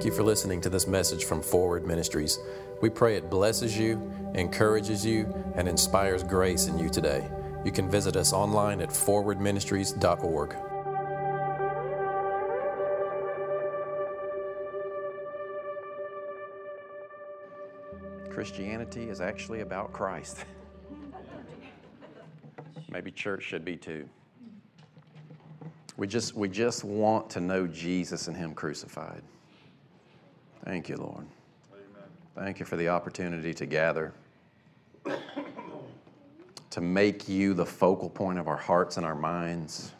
Thank you for listening to this message from Forward Ministries. We pray it blesses you, encourages you, and inspires grace in you today. You can visit us online at forwardministries.org. Christianity is actually about Christ. Maybe church should be too. We just, we just want to know Jesus and Him crucified. Thank you, Lord. Amen. Thank you for the opportunity to gather, to make you the focal point of our hearts and our minds,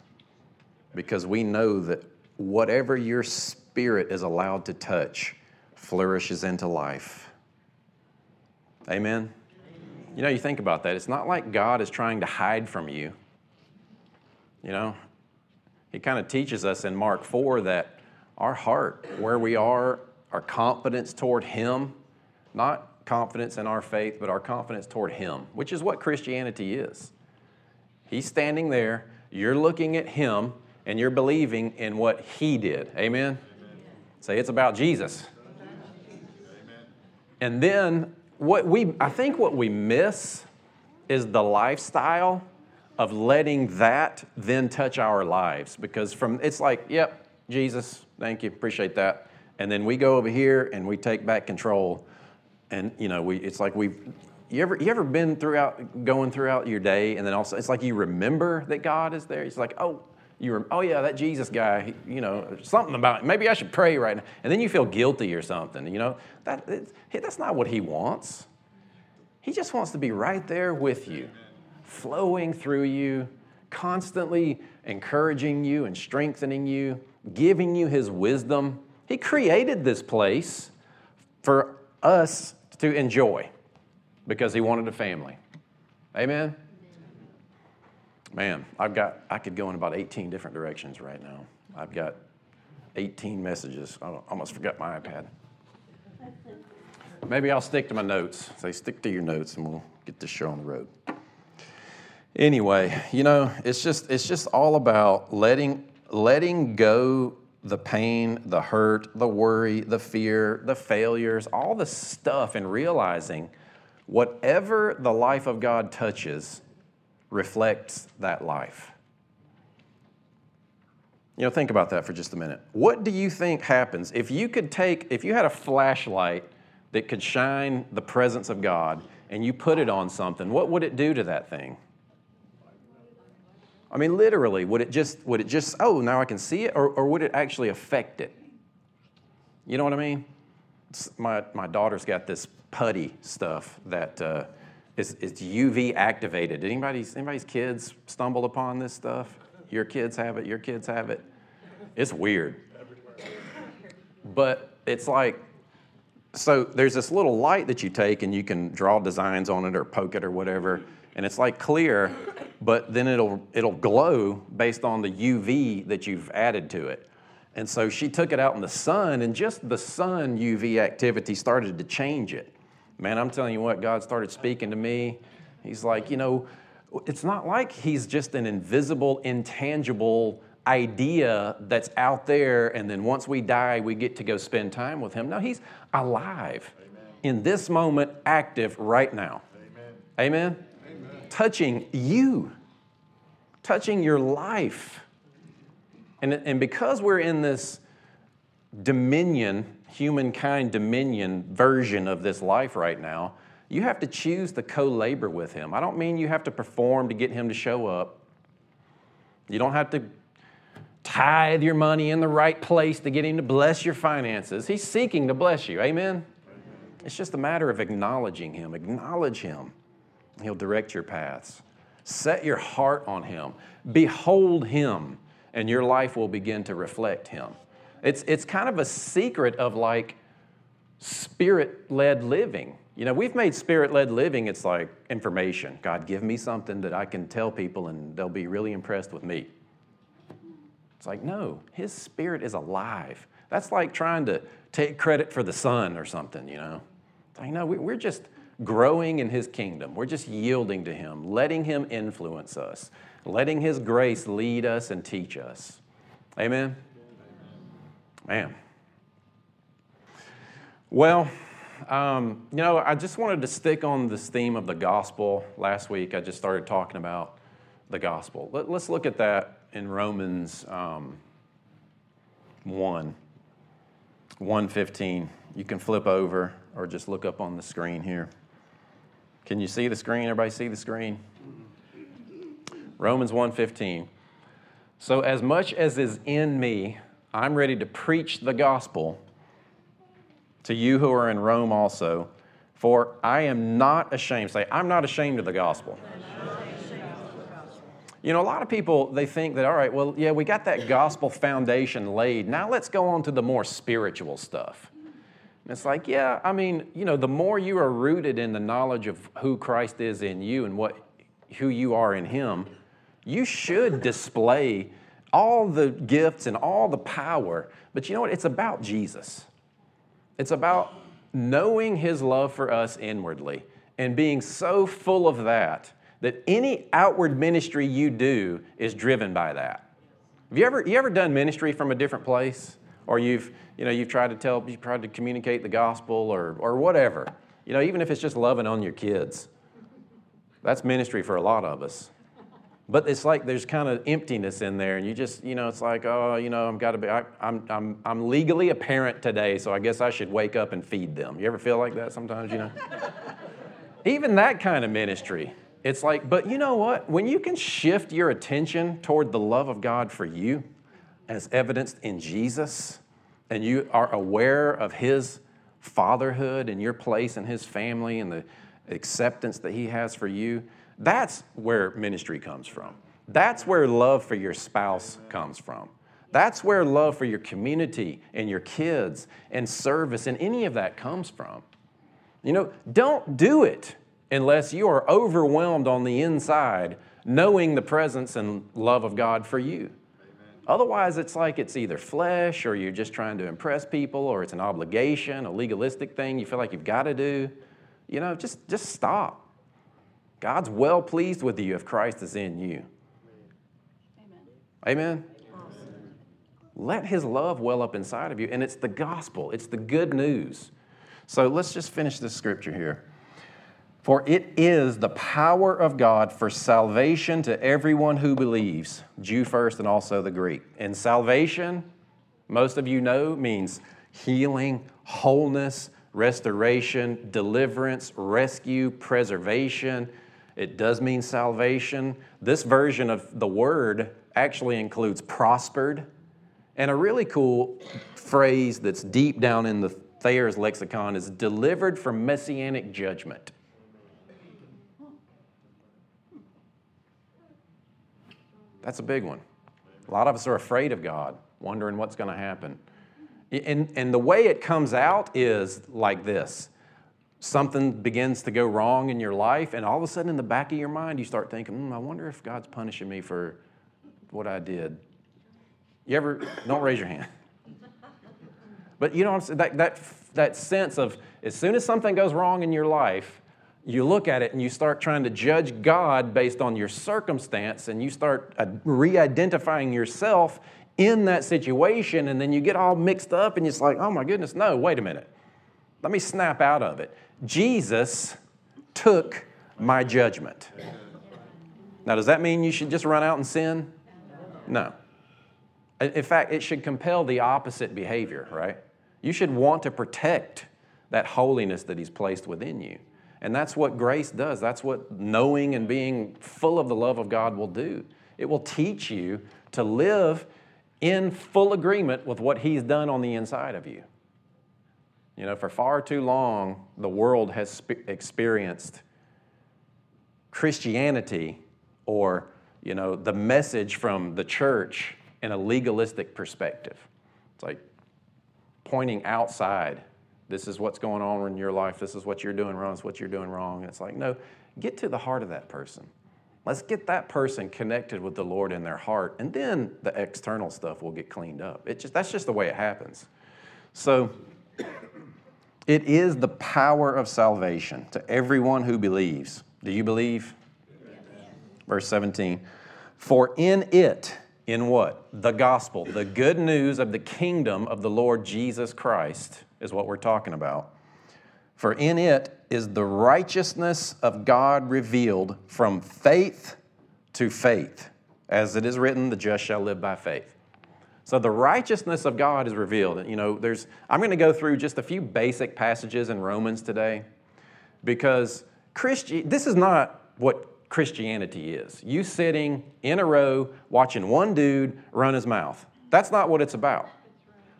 because we know that whatever your spirit is allowed to touch flourishes into life. Amen? You know, you think about that. It's not like God is trying to hide from you. You know, he kind of teaches us in Mark 4 that our heart, where we are, our confidence toward Him, not confidence in our faith, but our confidence toward Him, which is what Christianity is. He's standing there, you're looking at Him, and you're believing in what He did. Amen? Amen. Say it's about Jesus. Amen. And then what we I think what we miss is the lifestyle of letting that then touch our lives because from it's like yep jesus thank you appreciate that and then we go over here and we take back control. And you know we it's like we've you ever you ever been throughout going throughout your day and then also it's like you remember that god is there. It's like oh you oh yeah that jesus guy you know something about maybe i should pray right now. And then you feel guilty or something you know? That that's not what he wants. He just wants to be right there with you flowing through you, constantly encouraging you and strengthening you, giving you His wisdom. He created this place for us to enjoy because He wanted a family. Amen? Man, I've got, I could go in about 18 different directions right now. I've got 18 messages. I almost forgot my iPad. Maybe I'll stick to my notes. Say, stick to your notes and we'll get this show on the road. Anyway, you know, it's just it's just all about letting letting go the pain, the hurt, the worry, the fear, the failures, all the stuff and realizing whatever the life of God touches reflects that life. You know, think about that for just a minute. What do you think happens if you could take, if you had a flashlight that could shine the presence of God and you put it on something, what would it do to that thing? I mean, literally, would it just, would it just, oh, now I can see it, or, or would it actually affect it? You know what I mean? my, my daughter's got this putty stuff that uh, is, is UV activated. Did anybody's, anybody's kids stumble upon this stuff? Your kids have it, your kids have it. It's weird. But it's like, so there's this little light that you take and you can draw designs on it or poke it or whatever, and it's like clear, but then it'll, it'll glow based on the UV that you've added to it. And so she took it out in the sun, and just the sun UV activity started to change it. Man, I'm telling you what, God started speaking to me. He's like, you know, it's not like He's just an invisible, intangible idea that's out there, and then once we die, we get to go spend time with Him. No, He's alive Amen. in this moment, active right now. Amen. Amen? Touching you, touching your life. And, and because we're in this dominion, humankind dominion version of this life right now, you have to choose to co labor with Him. I don't mean you have to perform to get Him to show up. You don't have to tithe your money in the right place to get Him to bless your finances. He's seeking to bless you. Amen? It's just a matter of acknowledging Him. Acknowledge Him. He'll direct your paths. Set your heart on Him. Behold Him, and your life will begin to reflect Him. It's, it's kind of a secret of like spirit led living. You know, we've made spirit led living, it's like information. God, give me something that I can tell people and they'll be really impressed with me. It's like, no, His spirit is alive. That's like trying to take credit for the sun or something, you know. It's like, no, we're just growing in His kingdom. We're just yielding to Him, letting Him influence us, letting His grace lead us and teach us. Amen? Man. Well, um, you know, I just wanted to stick on this theme of the gospel. Last week, I just started talking about the gospel. Let, us look at that in Romans um, 1, 115. You can flip over or just look up on the screen here. Can you see the screen? Everybody see the screen? Romans 1:15. So as much as is in me, I'm ready to preach the gospel to you who are in Rome also, for I am not ashamed. Say, I'm not ashamed of the gospel. You know, a lot of people, they think that, all right, well, yeah, we got that gospel foundation laid. Now let's go on to the more spiritual stuff. And it's like, yeah, I mean, you know, the more you are rooted in the knowledge of who Christ is in you and what, who you are in Him, you should display all the gifts and all the power. But you know what? It's about Jesus. It's about knowing His love for us inwardly and being so full of that that any outward ministry you do is driven by that. Have you ever, you ever done ministry from a different place? Or you've, you know, you've tried to tell, you've tried to communicate the gospel or, or whatever. You know, even if it's just loving on your kids. That's ministry for a lot of us. But it's like there's kind of emptiness in there, and you just, you know, it's like, oh, you know, I've got to be, I, I'm, I'm, I'm legally a parent today, so I guess I should wake up and feed them. You ever feel like that sometimes, you know? Even that kind of ministry it's like, but you know what? When you can shift your attention toward the love of God for you, as evidenced in Jesus, and you are aware of His fatherhood and your place in His family and the acceptance that He has for you, that's where ministry comes from. That's where love for your spouse comes from. That's where love for your community and your kids and service and any of that comes from. You know, don't do it unless you are overwhelmed on the inside, knowing the presence and love of God for you. Otherwise, it's like it's either flesh or you're just trying to impress people or it's an obligation, a legalistic thing you feel like you've got to do. You know, just, just stop. God's well pleased with you if Christ is in you. Amen. Amen? Let his love well up inside of you. And it's the gospel, it's the good news. So let's just finish this scripture here. For it is the power of God for salvation to everyone who believes, Jew first and also the Greek. And salvation, most of you know, means healing, wholeness, restoration, deliverance, rescue, preservation. It does mean salvation. This version of the word actually includes prospered. And a really cool phrase that's deep down in the Thayer's lexicon is delivered from messianic judgment. That's a big one. A lot of us are afraid of God, wondering what's going to happen. And, and the way it comes out is like this something begins to go wrong in your life, and all of a sudden, in the back of your mind, you start thinking, mm, I wonder if God's punishing me for what I did. You ever, don't raise your hand. But you know what I'm saying? That, that, that sense of as soon as something goes wrong in your life, you look at it and you start trying to judge God based on your circumstance, and you start uh, re identifying yourself in that situation, and then you get all mixed up, and it's like, oh my goodness, no, wait a minute. Let me snap out of it. Jesus took my judgment. Now, does that mean you should just run out and sin? No. In fact, it should compel the opposite behavior, right? You should want to protect that holiness that He's placed within you. And that's what grace does. That's what knowing and being full of the love of God will do. It will teach you to live in full agreement with what He's done on the inside of you. You know, for far too long, the world has experienced Christianity or, you know, the message from the church in a legalistic perspective. It's like pointing outside this is what's going on in your life. This is what you're doing wrong. Is what you're doing wrong. And it's like, no, get to the heart of that person. Let's get that person connected with the Lord in their heart, and then the external stuff will get cleaned up. It just, that's just the way it happens. So, it is the power of salvation to everyone who believes. Do you believe? Verse 17. For in it, in what? The gospel, the good news of the kingdom of the Lord Jesus Christ is what we're talking about. For in it is the righteousness of God revealed from faith to faith. As it is written, the just shall live by faith. So the righteousness of God is revealed. You know, there's I'm going to go through just a few basic passages in Romans today because Christi- this is not what Christianity is. You sitting in a row watching one dude run his mouth. That's not what it's about.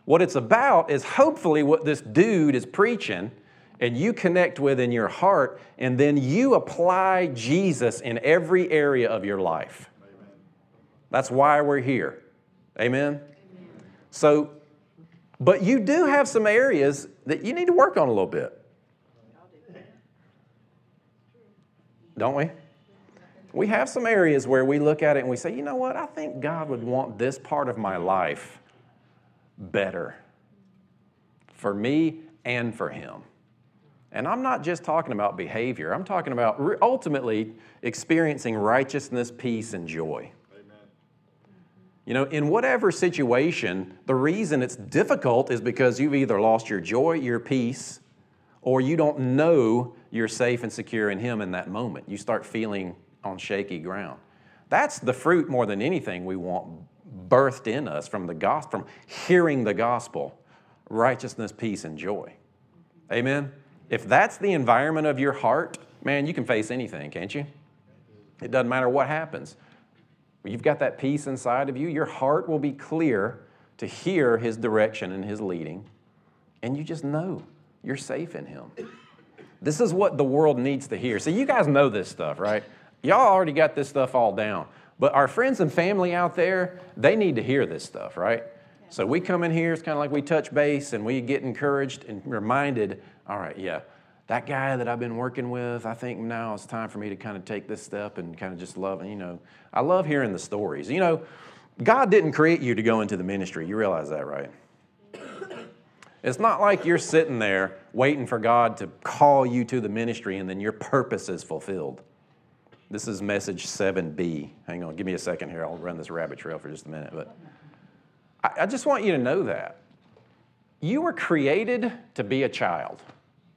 What it's about is hopefully what this dude is preaching and you connect with in your heart, and then you apply Jesus in every area of your life. That's why we're here. Amen? So, but you do have some areas that you need to work on a little bit. Don't we? We have some areas where we look at it and we say, you know what, I think God would want this part of my life better for me and for Him. And I'm not just talking about behavior, I'm talking about ultimately experiencing righteousness, peace, and joy. You know, in whatever situation, the reason it's difficult is because you've either lost your joy, your peace, or you don't know you're safe and secure in Him in that moment. You start feeling on shaky ground. That's the fruit more than anything we want birthed in us from the gospel, from hearing the gospel righteousness, peace, and joy. Amen? If that's the environment of your heart, man, you can face anything, can't you? It doesn't matter what happens. You've got that peace inside of you, your heart will be clear to hear His direction and His leading, and you just know you're safe in Him. This is what the world needs to hear. So, you guys know this stuff, right? Y'all already got this stuff all down. But our friends and family out there, they need to hear this stuff, right? So, we come in here, it's kind of like we touch base and we get encouraged and reminded all right, yeah, that guy that I've been working with, I think now it's time for me to kind of take this step and kind of just love, you know, I love hearing the stories. You know, God didn't create you to go into the ministry. You realize that, right? It's not like you're sitting there waiting for God to call you to the ministry and then your purpose is fulfilled. This is message 7b. Hang on, give me a second here. I'll run this rabbit trail for just a minute. But I, I just want you to know that. You were created to be a child.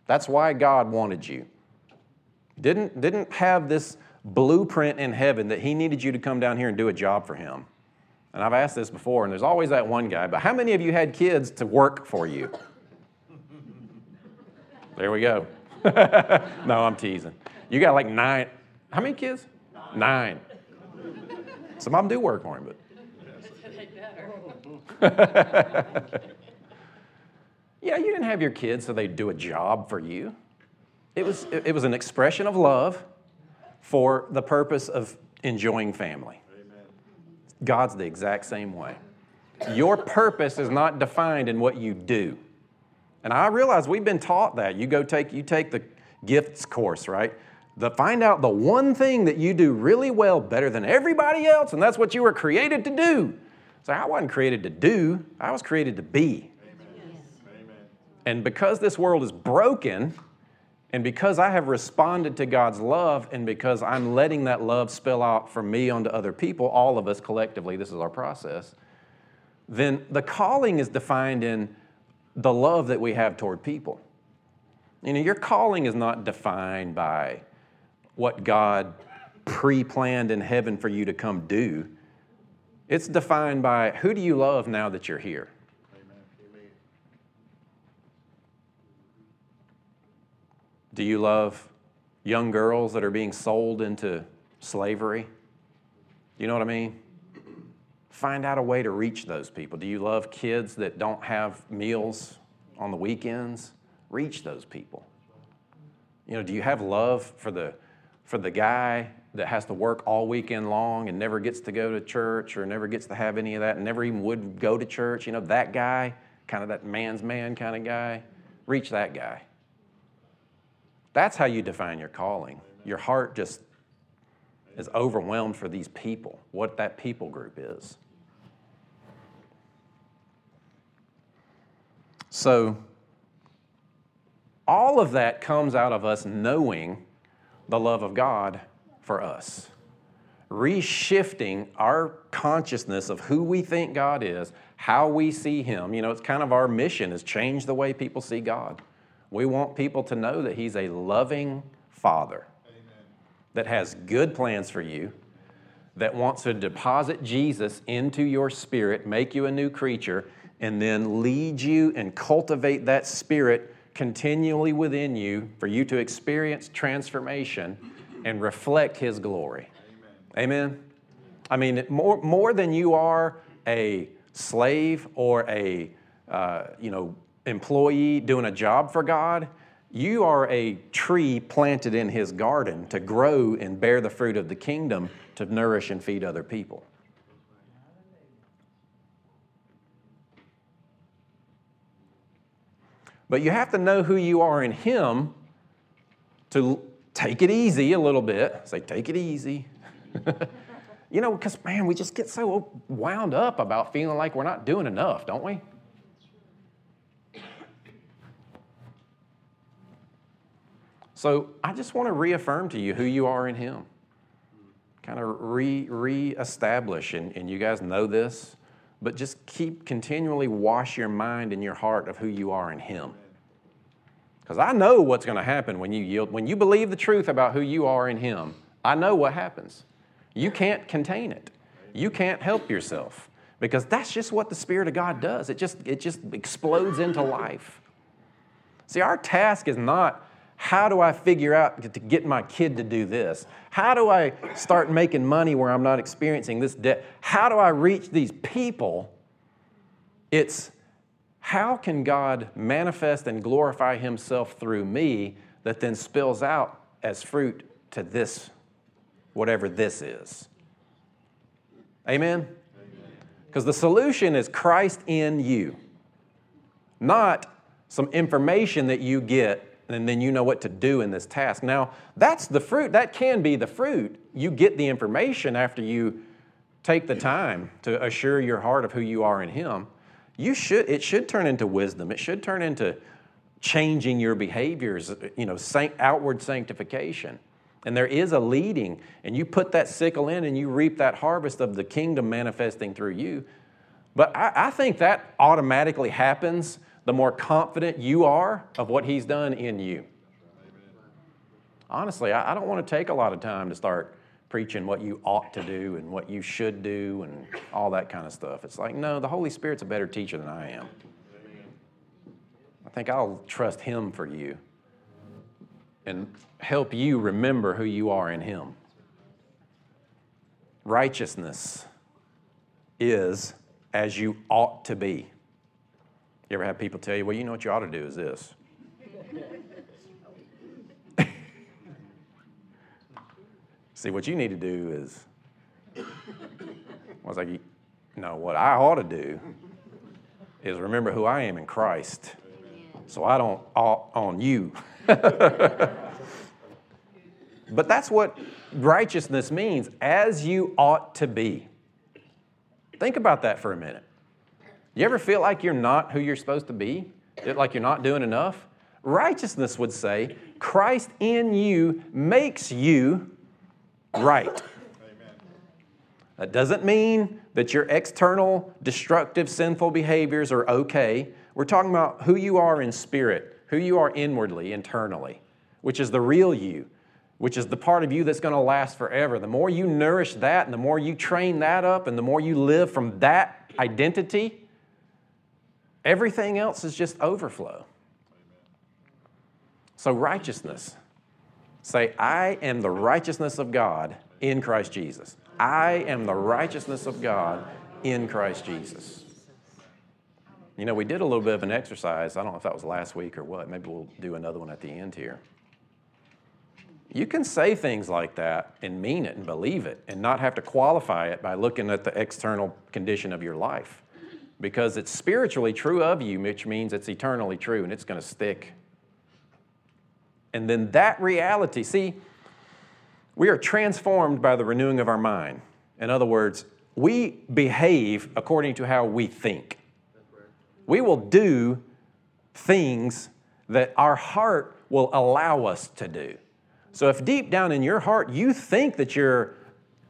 That's why God wanted you. Didn't, didn't have this blueprint in heaven that He needed you to come down here and do a job for Him. And I've asked this before, and there's always that one guy, but how many of you had kids to work for you? There we go. no, I'm teasing. You got like nine. How many kids? Nine. Some of them do work for him, but. Yeah, you didn't have your kids so they'd do a job for you. It was, it was an expression of love for the purpose of enjoying family. Amen. God's the exact same way. Your purpose is not defined in what you do. And I realize we've been taught that. You go take you take the gifts course, right? The find out the one thing that you do really well better than everybody else, and that's what you were created to do. So I wasn't created to do, I was created to be. And because this world is broken, and because I have responded to God's love, and because I'm letting that love spill out from me onto other people, all of us collectively, this is our process, then the calling is defined in the love that we have toward people. You know, your calling is not defined by what God pre planned in heaven for you to come do. It's defined by who do you love now that you're here? Do you love young girls that are being sold into slavery? You know what I mean? Find out a way to reach those people. Do you love kids that don't have meals on the weekends? Reach those people. You know, do you have love for the for the guy that has to work all weekend long and never gets to go to church or never gets to have any of that and never even would go to church? You know, that guy, kind of that man's man kind of guy. Reach that guy. That's how you define your calling. Your heart just is overwhelmed for these people, what that people group is. So, all of that comes out of us knowing the love of God for us, reshifting our consciousness of who we think God is, how we see Him. You know, it's kind of our mission is change the way people see God. We want people to know that He's a loving Father Amen. that has good plans for you, that wants to deposit Jesus into your spirit, make you a new creature, and then lead you and cultivate that spirit continually within you for you to experience transformation and reflect His glory. Amen. Amen? I mean, more, more than you are a slave or a uh, you know employee doing a job for God, you are a tree planted in His garden to grow and bear the fruit of the kingdom to nourish and feed other people. But you have to know who you are in Him to take it easy a little bit. Say, take it easy. you know, because, man, we just get so wound up about feeling like we're not doing enough, don't we? So I just want to reaffirm to you who you are in Him. Kind of re reestablish, and, and you guys know this, but just keep continually wash your mind and your heart of who you are in Him. Because I know what's going to happen when you yield. When you believe the truth about who you are in Him, I know what happens. You can't contain it. You can't help yourself because that's just what the Spirit of God does. It just, it just explodes into life. See, our task is not how do I figure out to get my kid to do this? How do I start making money where I'm not experiencing this debt? How do I reach these people? It's how can God manifest and glorify Himself through me that then spills out as fruit to this, whatever this is? Amen? Because the solution is Christ in you, not some information that you get and then you know what to do in this task. Now, that's the fruit. That can be the fruit. You get the information after you take the time to assure your heart of who you are in Him you should it should turn into wisdom it should turn into changing your behaviors you know outward sanctification and there is a leading and you put that sickle in and you reap that harvest of the kingdom manifesting through you but i, I think that automatically happens the more confident you are of what he's done in you honestly I, don't want to take a lot of time to start preaching what you ought to do and what you should do and all that kind of stuff. It's like, no, the Holy Spirit's a better teacher than I am. I think I'll trust Him for you and help you remember who you are in Him. Righteousness is as you ought to be. You ever have people tell you, well, you know what you ought to do is this? See, what you need to do is, I was like, no, what I ought to do is remember who I am in Christ. So I don't ought on you. but that's what righteousness means, as you ought to be. Think about that for a minute. You ever feel like you're not who you're supposed to be? Like you're not doing enough? Righteousness would say, Christ in you makes you right. That doesn't mean that your external destructive sinful behaviors are okay. We're talking about who you are in spirit, who you are inwardly, internally, which is the real you, which is the part of you that's going to last forever. The more you nourish that and the more you train that up and the more you live from that identity, everything else is just overflow. So, righteousness Say, I am the righteousness of God in Christ Jesus. I am the righteousness of God in Christ Jesus. You know, we did a little bit of an exercise. I don't know if that was last week or what. Maybe we'll do another one at the end here. You can say things like that and mean it and believe it and not have to qualify it by looking at the external condition of your life because it's spiritually true of you, which means it's eternally true and it's going to stick and then that reality, see, we are transformed by the renewing of our mind. In other words, we behave according to how we think. We will do things that our heart will allow us to do. So if deep down in your heart you think that you're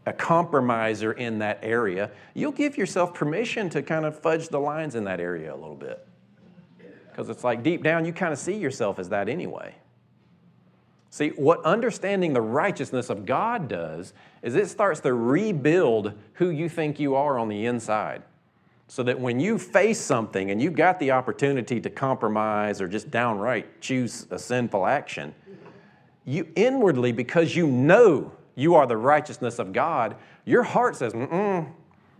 a compromiser in that area, you'll give yourself permission to kind of fudge the lines in that area a little bit. Because it's like deep down, you kind of see yourself as that anyway. See, what understanding the righteousness of God does is it starts to rebuild who you think you are on the inside. So that when you face something and you've got the opportunity to compromise or just downright choose a sinful action, you inwardly, because you know you are the righteousness of God, your heart says, mm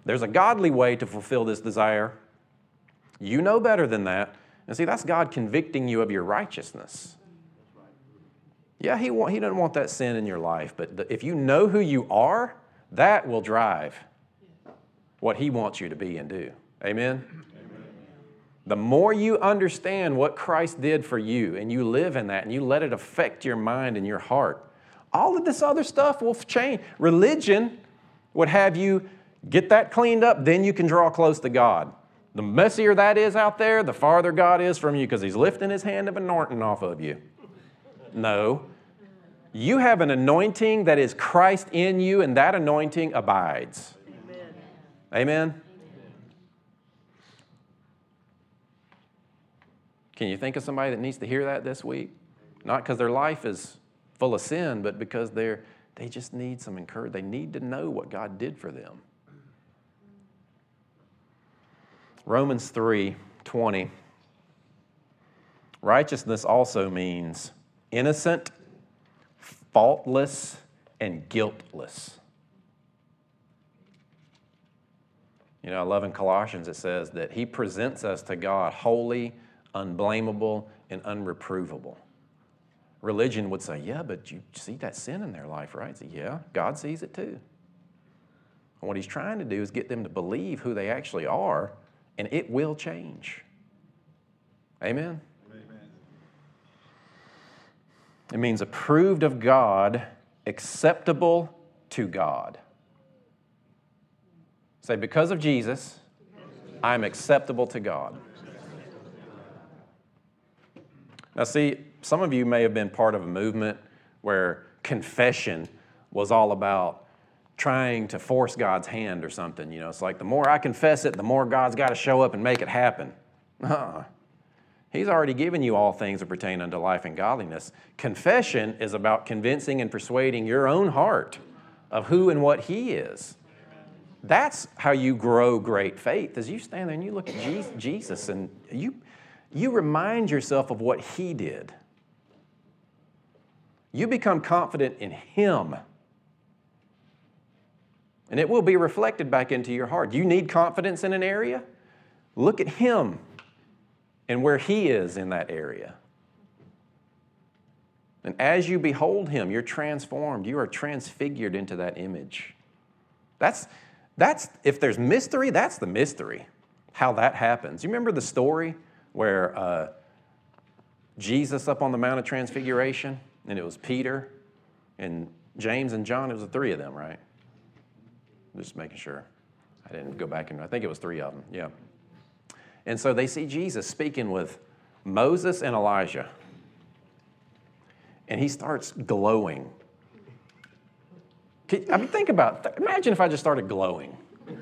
there's a godly way to fulfill this desire. You know better than that. And see, that's God convicting you of your righteousness. Yeah, he, want, he doesn't want that sin in your life, but the, if you know who you are, that will drive what He wants you to be and do. Amen? Amen? The more you understand what Christ did for you and you live in that and you let it affect your mind and your heart, all of this other stuff will change. Religion would have you get that cleaned up, then you can draw close to God. The messier that is out there, the farther God is from you because He's lifting His hand of anointing off of you. No. You have an anointing that is Christ in you, and that anointing abides. Amen. Amen? Can you think of somebody that needs to hear that this week? Not because their life is full of sin, but because they're, they just need some encouragement. They need to know what God did for them. Romans 3 20. Righteousness also means innocent, faultless, and guiltless. You know, I love in Colossians it says that he presents us to God holy, unblameable, and unreprovable. Religion would say, yeah, but you see that sin in their life, right? Yeah, God sees it too. And what he's trying to do is get them to believe who they actually are, and it will change. Amen? Amen. It means approved of God, acceptable to God. Say, because of Jesus, I'm acceptable to God. Now, see, some of you may have been part of a movement where confession was all about trying to force God's hand or something. You know, it's like the more I confess it, the more God's got to show up and make it happen. Uh-uh. He's already given you all things that pertain unto life and godliness. Confession is about convincing and persuading your own heart of who and what He is. That's how you grow great faith, as you stand there and you look at Jesus and you you remind yourself of what He did. You become confident in Him. And it will be reflected back into your heart. You need confidence in an area? Look at Him and where He is in that area. And as you behold Him, you're transformed. You are transfigured into that image. That's, that's if there's mystery, that's the mystery, how that happens. You remember the story where uh, Jesus up on the Mount of Transfiguration, and it was Peter and James and John. It was the three of them, right? Just making sure. I didn't go back and I think it was three of them. Yeah. And so they see Jesus speaking with Moses and Elijah. And he starts glowing. I mean, think about Imagine if I just started glowing. you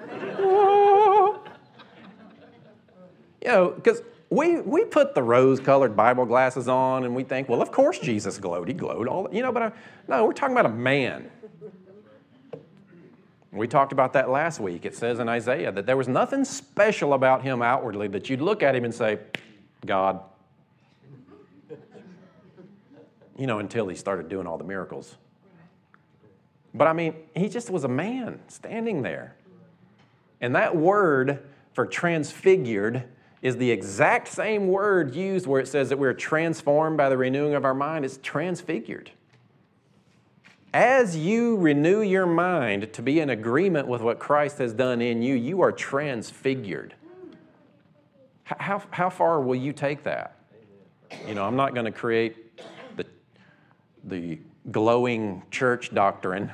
know, because we, we put the rose colored Bible glasses on and we think, well, of course Jesus glowed. He glowed all, you know, but I, no, we're talking about a man. We talked about that last week. It says in Isaiah that there was nothing special about him outwardly that you'd look at him and say, God. You know, until he started doing all the miracles. But I mean, he just was a man standing there. And that word for transfigured is the exact same word used where it says that we're transformed by the renewing of our mind. It's transfigured. As you renew your mind to be in agreement with what Christ has done in you, you are transfigured. How, how far will you take that? You know, I'm not going to create the, the glowing church doctrine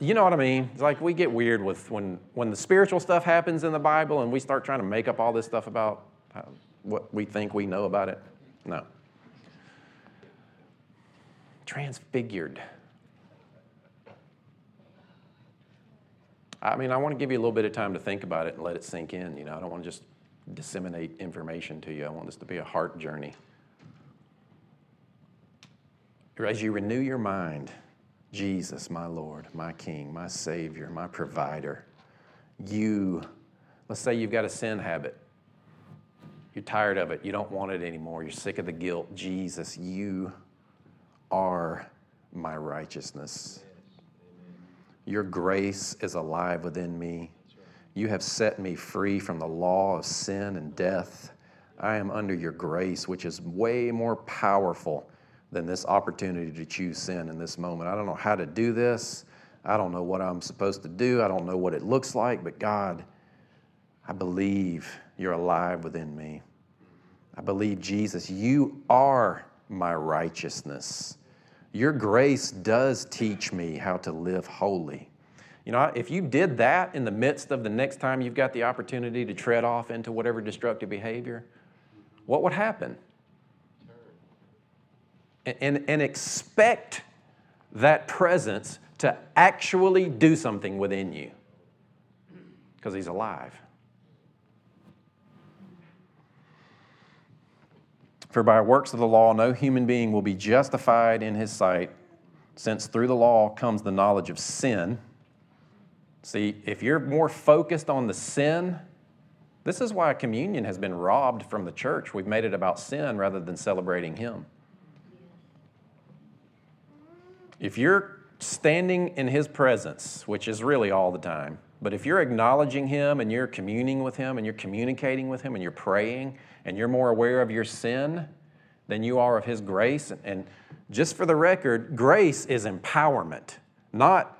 you know what I mean? It's like we get weird with when, when the spiritual stuff happens in the Bible and we start trying to make up all this stuff about how, what we think we know about it. No. Transfigured. I mean, I want to give you a little bit of time to think about it and let it sink in. You know, I don't want to just disseminate information to you. I want this to be a heart journey. As you renew your mind, Jesus, my Lord, my King, my Savior, my provider, you, let's say you've got a sin habit. You're tired of it. You don't want it anymore. You're sick of the guilt. Jesus, you are my righteousness. Your grace is alive within me. You have set me free from the law of sin and death. I am under your grace, which is way more powerful than this opportunity to choose sin in this moment. I don't know how to do this. I don't know what I'm supposed to do. I don't know what it looks like, but God, I believe you're alive within me. I believe, Jesus, you are my righteousness. Your grace does teach me how to live holy. You know, if you did that in the midst of the next time you've got the opportunity to tread off into whatever destructive behavior, what would happen? And, and expect that presence to actually do something within you because he's alive. For by works of the law, no human being will be justified in his sight, since through the law comes the knowledge of sin. See, if you're more focused on the sin, this is why communion has been robbed from the church. We've made it about sin rather than celebrating Him. If you're standing in His presence, which is really all the time, but if you're acknowledging Him and you're communing with Him and you're communicating with Him and you're praying and you're more aware of your sin than you are of His grace, and just for the record, grace is empowerment, not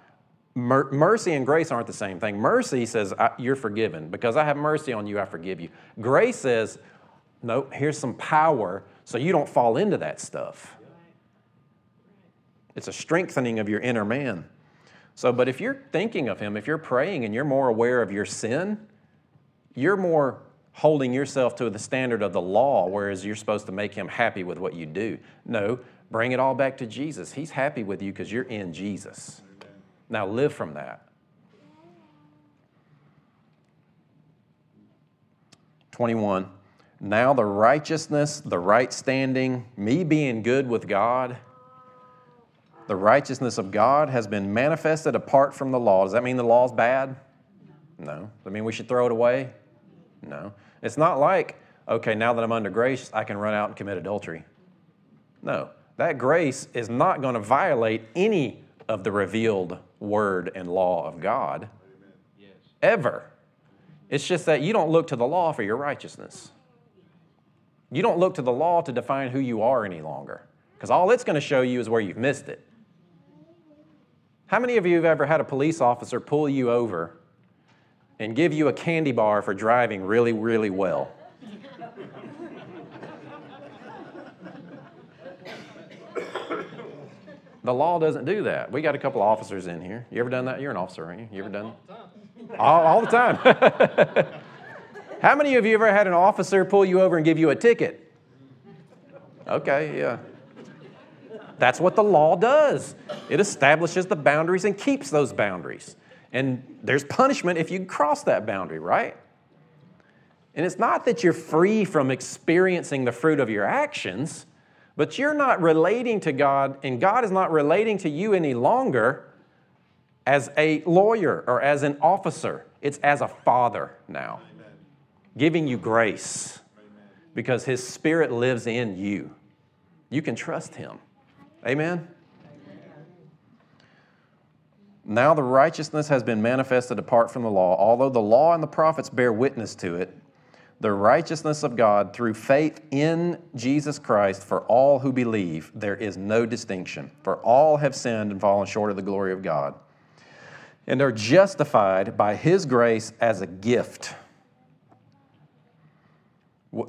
mercy and grace aren't the same thing. Mercy says, You're forgiven. Because I have mercy on you, I forgive you. Grace says, No, here's some power so you don't fall into that stuff. It's a strengthening of your inner man. So, but if you're thinking of Him, if you're praying and you're more aware of your sin, you're more holding yourself to the standard of the law, whereas you're supposed to make Him happy with what you do. No, bring it all back to Jesus. He's happy with you because you're in Jesus. Now live from that. 21. Now the righteousness, the right standing, me being good with God, the righteousness of God has been manifested apart from the law. Does that mean the law's bad? No. Does that mean we should throw it away? No. It's not like, okay, now that I'm under grace, I can run out and commit adultery. No. That grace is not going to violate any of the revealed word and law of God. Yes. Ever. It's just that you don't look to the law for your righteousness. You don't look to the law to define who you are any longer, because all it's going to show you is where you've missed it. How many of you have ever had a police officer pull you over and give you a candy bar for driving really, really well? The law doesn't do that. We got a couple of officers in here. You ever done that? You're an officer, aren't you? You ever done all, all the time. How many of you ever had an officer pull you over and give you a ticket? Okay, yeah. That's what the law does. It establishes the boundaries and keeps those boundaries. And there's punishment if you cross that boundary, right? And it's not that you're free from experiencing the fruit of your actions, but you're not relating to God, and God is not relating to you any longer as a lawyer or as an officer. It's as a father now, Amen. giving you grace Amen. because His Spirit lives in you. You can trust Him. Amen? Now the righteousness has been manifested apart from the law, although the law and the prophets bear witness to it the righteousness of God through faith in Jesus Christ for all who believe. There is no distinction, for all have sinned and fallen short of the glory of God, and are justified by His grace as a gift.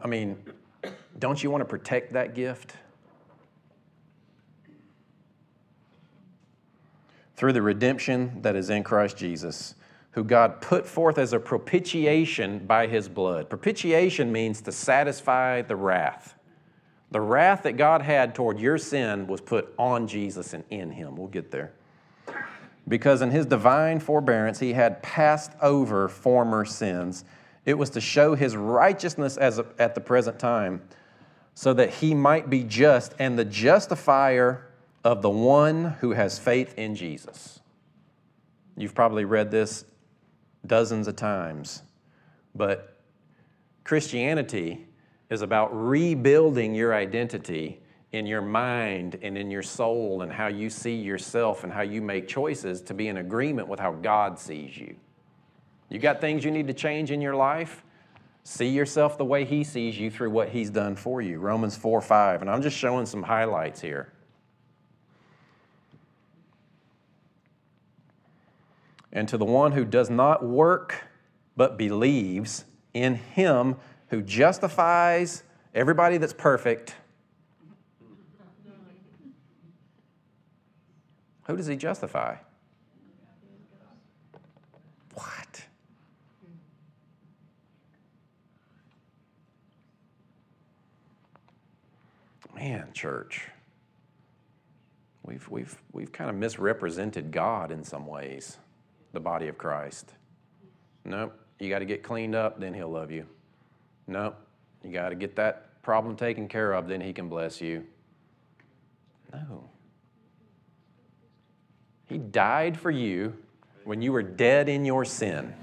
I mean, don't you want to protect that gift? Through the redemption that is in Christ Jesus who God put forth as a propitiation by his blood. Propitiation means to satisfy the wrath. The wrath that God had toward your sin was put on Jesus and in him. We'll get there. because in his divine forbearance he had passed over former sins. It was to show his righteousness as a, at the present time, so that he might be just and the justifier of the one who has faith in Jesus. You've probably read this dozens of times, but Christianity is about rebuilding your identity in your mind and in your soul and how you see yourself and how you make choices to be in agreement with how God sees you. You got things you need to change in your life? See yourself the way He sees you through what He's done for you. Romans 4 5. And I'm just showing some highlights here. And to the one who does not work but believes in Him who justifies everybody that's perfect Who does he justify? What? Man, church. We've, we've, we've kind of misrepresented God in some ways, the body of Christ. Nope, you got to get cleaned up, then He'll love you. Nope, you got to get that problem taken care of, then He can bless you. No. He died for you when you were dead in your sin.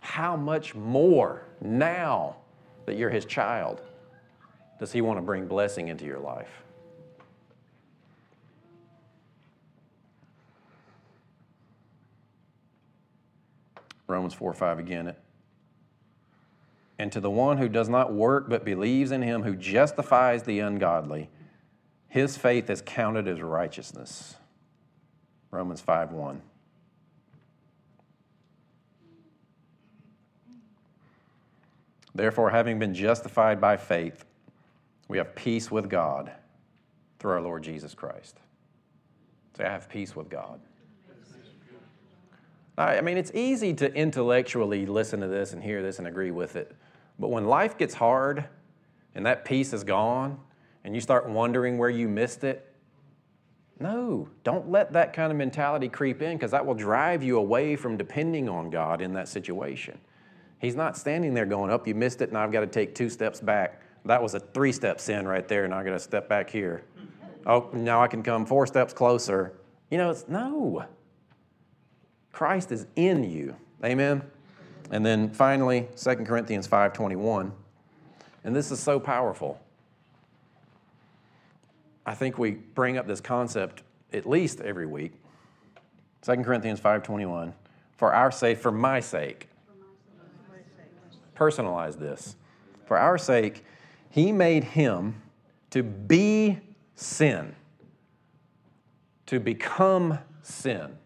How much more now that you're His child does He want to bring blessing into your life? Romans 4 5 again. And to the one who does not work but believes in him who justifies the ungodly, his faith is counted as righteousness. Romans 5 1. Therefore, having been justified by faith, we have peace with God through our Lord Jesus Christ. Say, I have peace with God. I mean, it's easy to intellectually listen to this and hear this and agree with it. But when life gets hard and that peace is gone and you start wondering where you missed it, no, don't let that kind of mentality creep in because that will drive you away from depending on God in that situation. He's not standing there going, Up, oh, you missed it, and I've got to take two steps back. That was a three step sin right there, and I got to step back here. Oh, now I can come four steps closer. You know, it's no. Christ is in you. Amen. And then finally, 2 Corinthians 5:21. And this is so powerful. I think we bring up this concept at least every week. 2 Corinthians 5:21. For our sake, for my sake. Personalize this. For our sake, he made him to be sin, to become sin,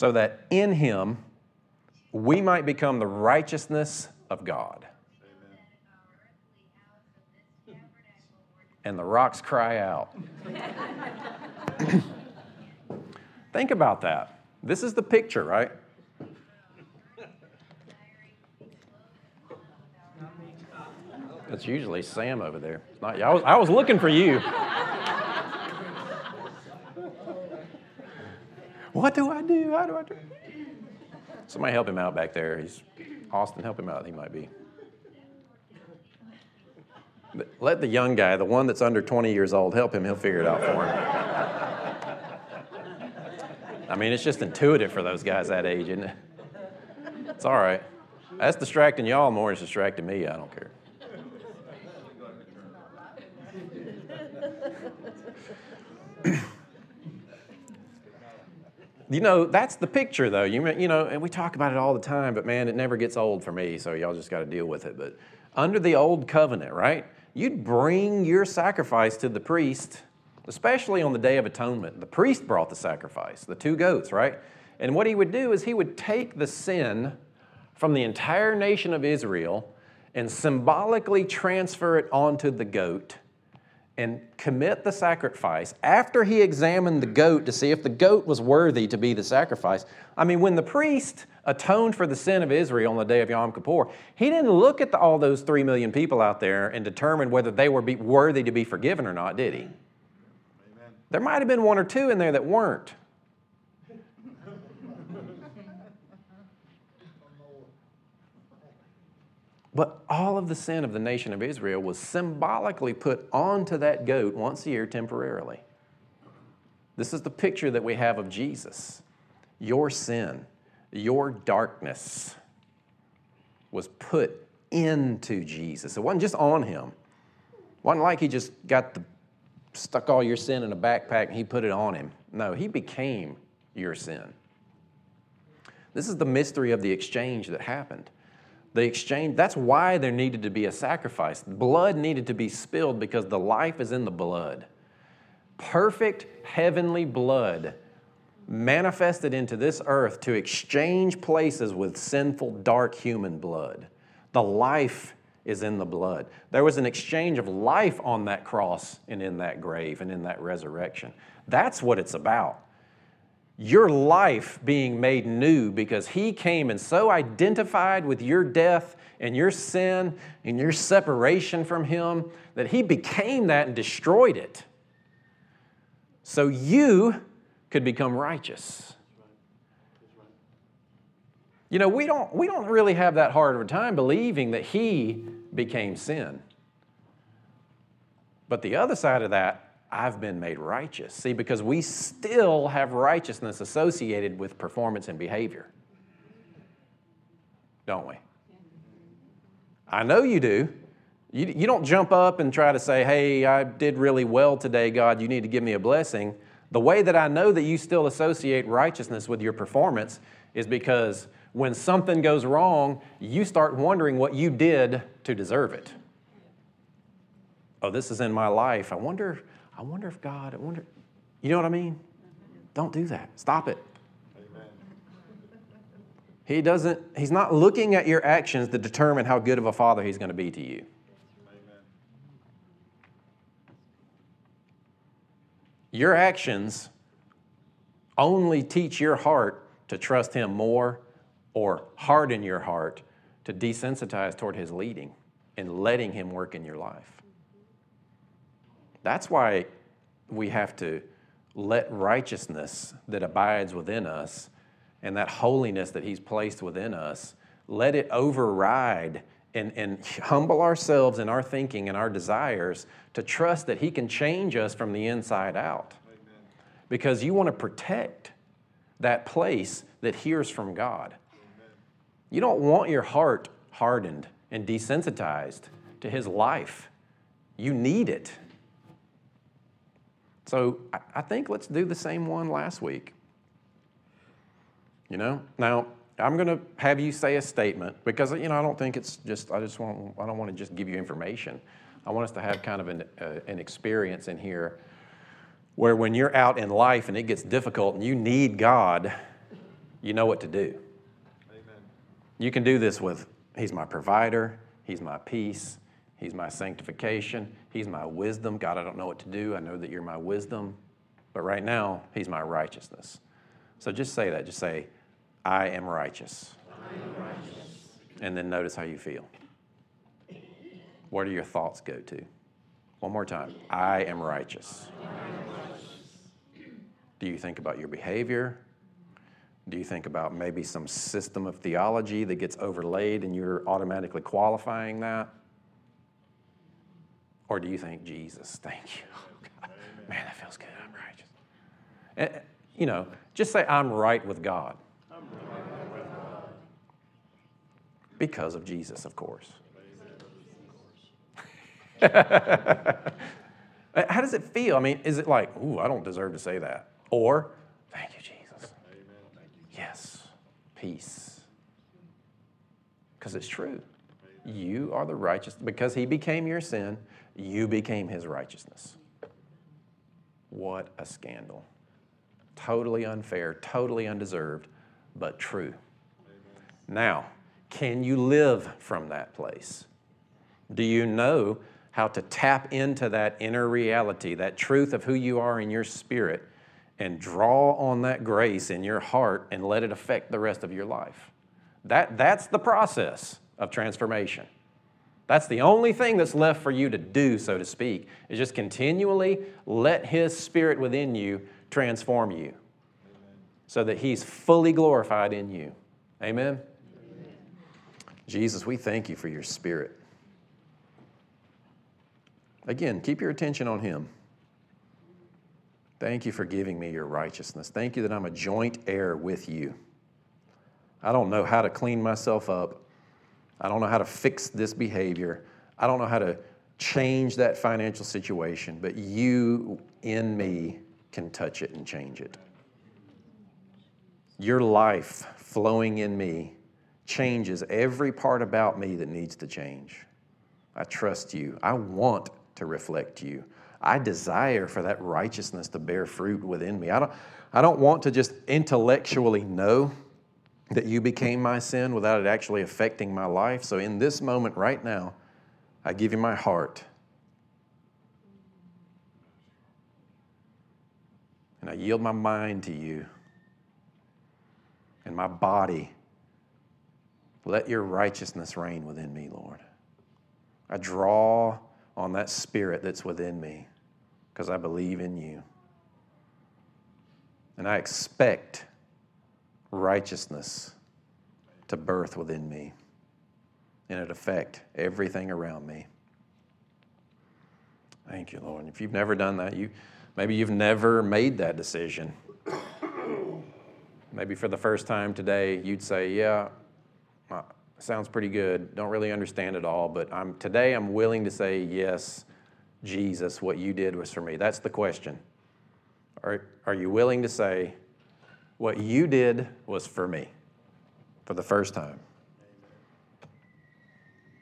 so that in him we might become the righteousness of God. and the rocks cry out. Think about that. This is the picture, right? It's usually Sam over there. Not, I, was, I was looking for you. What do I do? How do I do? Somebody help him out back there. He's Austin, help him out. He might be. Let the young guy, the one that's under 20 years old, help him. He'll figure it out for him. I mean, it's just intuitive for those guys that age, isn't it? It's all right. That's distracting y'all more than it's distracting me. I don't care. You know, that's the picture, though. You, you know, and we talk about it all the time, but man, it never gets old for me, so y'all just got to deal with it. But under the old covenant, right? you'd bring your sacrifice to the priest, especially on the Day of Atonement. The priest brought the sacrifice, the two goats, right? And what he would do is he would take the sin from the entire nation of Israel and symbolically transfer it onto the goat and commit the sacrifice after he examined the goat to see if the goat was worthy to be the sacrifice. I mean, when the priest atoned for the sin of Israel on the day of Yom Kippur, he didn't look at the, all those three million people out there and determine whether they were worthy to be forgiven or not, did he? There might have been one or two in there that weren't. But all of the sin of the nation of Israel was symbolically put onto that goat once a year temporarily. This is the picture that we have of Jesus. Your sin, your darkness was put into Jesus. It wasn't just on him. It wasn't like he just got the stuck all your sin in a backpack and he put it on him. No, he became your sin. This is the mystery of the exchange that happened. The exchange, that's why there needed to be a sacrifice. Blood needed to be spilled because the life is in the blood. Perfect heavenly blood manifested into this earth to exchange places with sinful, dark human blood. The life is in the blood. There was an exchange of life on that cross and in that grave and in that resurrection. That's what it's about. Your life being made new because He came and so identified with your death and your sin and your separation from Him that He became that and destroyed it. So you could become righteous. You know, we don't, we don't really have that hard of a time believing that he became sin. But the other side of that, I've been made righteous. See, because we still have righteousness associated with performance and behavior. Don't we? I know you do. You, you don't jump up and try to say, hey, I did really well today, God, you need to give me a blessing. The way that I know that you still associate righteousness with your performance is because when something goes wrong, you start wondering what you did to deserve it. Oh, this is in my life. I wonder, I wonder if God, I wonder, you know what I mean? Don't do that. Stop it. Amen. He doesn't, he's not looking at your actions to determine how good of a father he's going to be to you. Amen. Your actions only teach your heart to trust him more or harden your heart to desensitize toward His leading and letting Him work in your life. That's why we have to let righteousness that abides within us and that holiness that He's placed within us, let it override and, and humble ourselves in our thinking and our desires to trust that He can change us from the inside out. Amen. Because you want to protect that place that hears from God. You don't want your heart hardened and desensitized to His life. You need it. So I think let's do the same one last week. You know, now I'm going to have you say a statement because you know I don't think it's just I just want I don't want to just give you information. I want us to have kind of an, uh, an experience in here where when you're out in life and it gets difficult and you need God, you know what to do. Amen. You can do this with He's my provider, He's my peace, He's my sanctification, He's my wisdom. God, I don't know what to do. I know that you're my wisdom. But right now, He's my righteousness. So just say that. Just say, I am righteous. I am righteous. And then notice how you feel. Where do your thoughts go to? One more time. I am righteous. I am righteous. Do you think about your behavior? Do you think about maybe some system of theology that gets overlaid and you're automatically qualifying that? Or do you think, Jesus, thank you. Oh, Man, that feels good. I'm righteous. And, eh, you know, just say, I'm right with God. Because of Jesus, of course. How does it feel? I mean, is it like, ooh, I don't deserve to say that? Or, thank you, Jesus yes, peace. Because it's true. You are the righteous. Because he became your sin, you became his righteousness. What a scandal. Totally unfair, totally undeserved, but true. Now, can you live from that place? Do you know how to tap into that inner reality, that truth of who you are in your spirit, and draw on that grace in your heart and let it affect the rest of your life. That, that's the process of transformation. That's the only thing that's left for you to do, so to speak, is just continually let His Spirit within you transform you so that He's fully glorified in you. Amen? Amen? Jesus, we thank you for your Spirit. Again, keep your attention on Him. Thank you for giving me your righteousness. Thank you that I'm a joint heir with you. I don't know how to clean myself up. I don't know how to fix this behavior. I don't know how to change that financial situation, but you in me can touch it and change it. Your life flowing in me changes every part about me that needs to change. I trust you. I want to reflect you. I desire for that righteousness to bear fruit within me. I don't, I don't want to just intellectually know that you became my sin without it actually affecting my life. So, in this moment right now, I give you my heart. And I yield my mind to you and my body. Let your righteousness reign within me, Lord. I draw on that spirit that's within me because I believe in you. And I expect righteousness to birth within me and it affect everything around me. Thank you, Lord. If you've never done that, you maybe you've never made that decision. Maybe for the first time today, you'd say, "Yeah, sounds pretty good. Don't really understand it all, but I'm today I'm willing to say yes, Jesus, what you did was for me." That's the question. Are, are you willing to say, what you did was for me for the first time.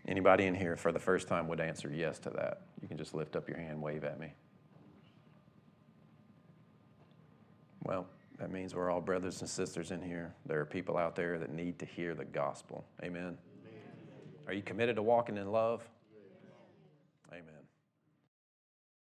Anybody in here for the first time would answer yes to that. You can just lift up your hand, wave at me. Well, that means we're all brothers and sisters in here. There are people out there that need to hear the gospel. Amen. Amen. Are you committed to walking in love?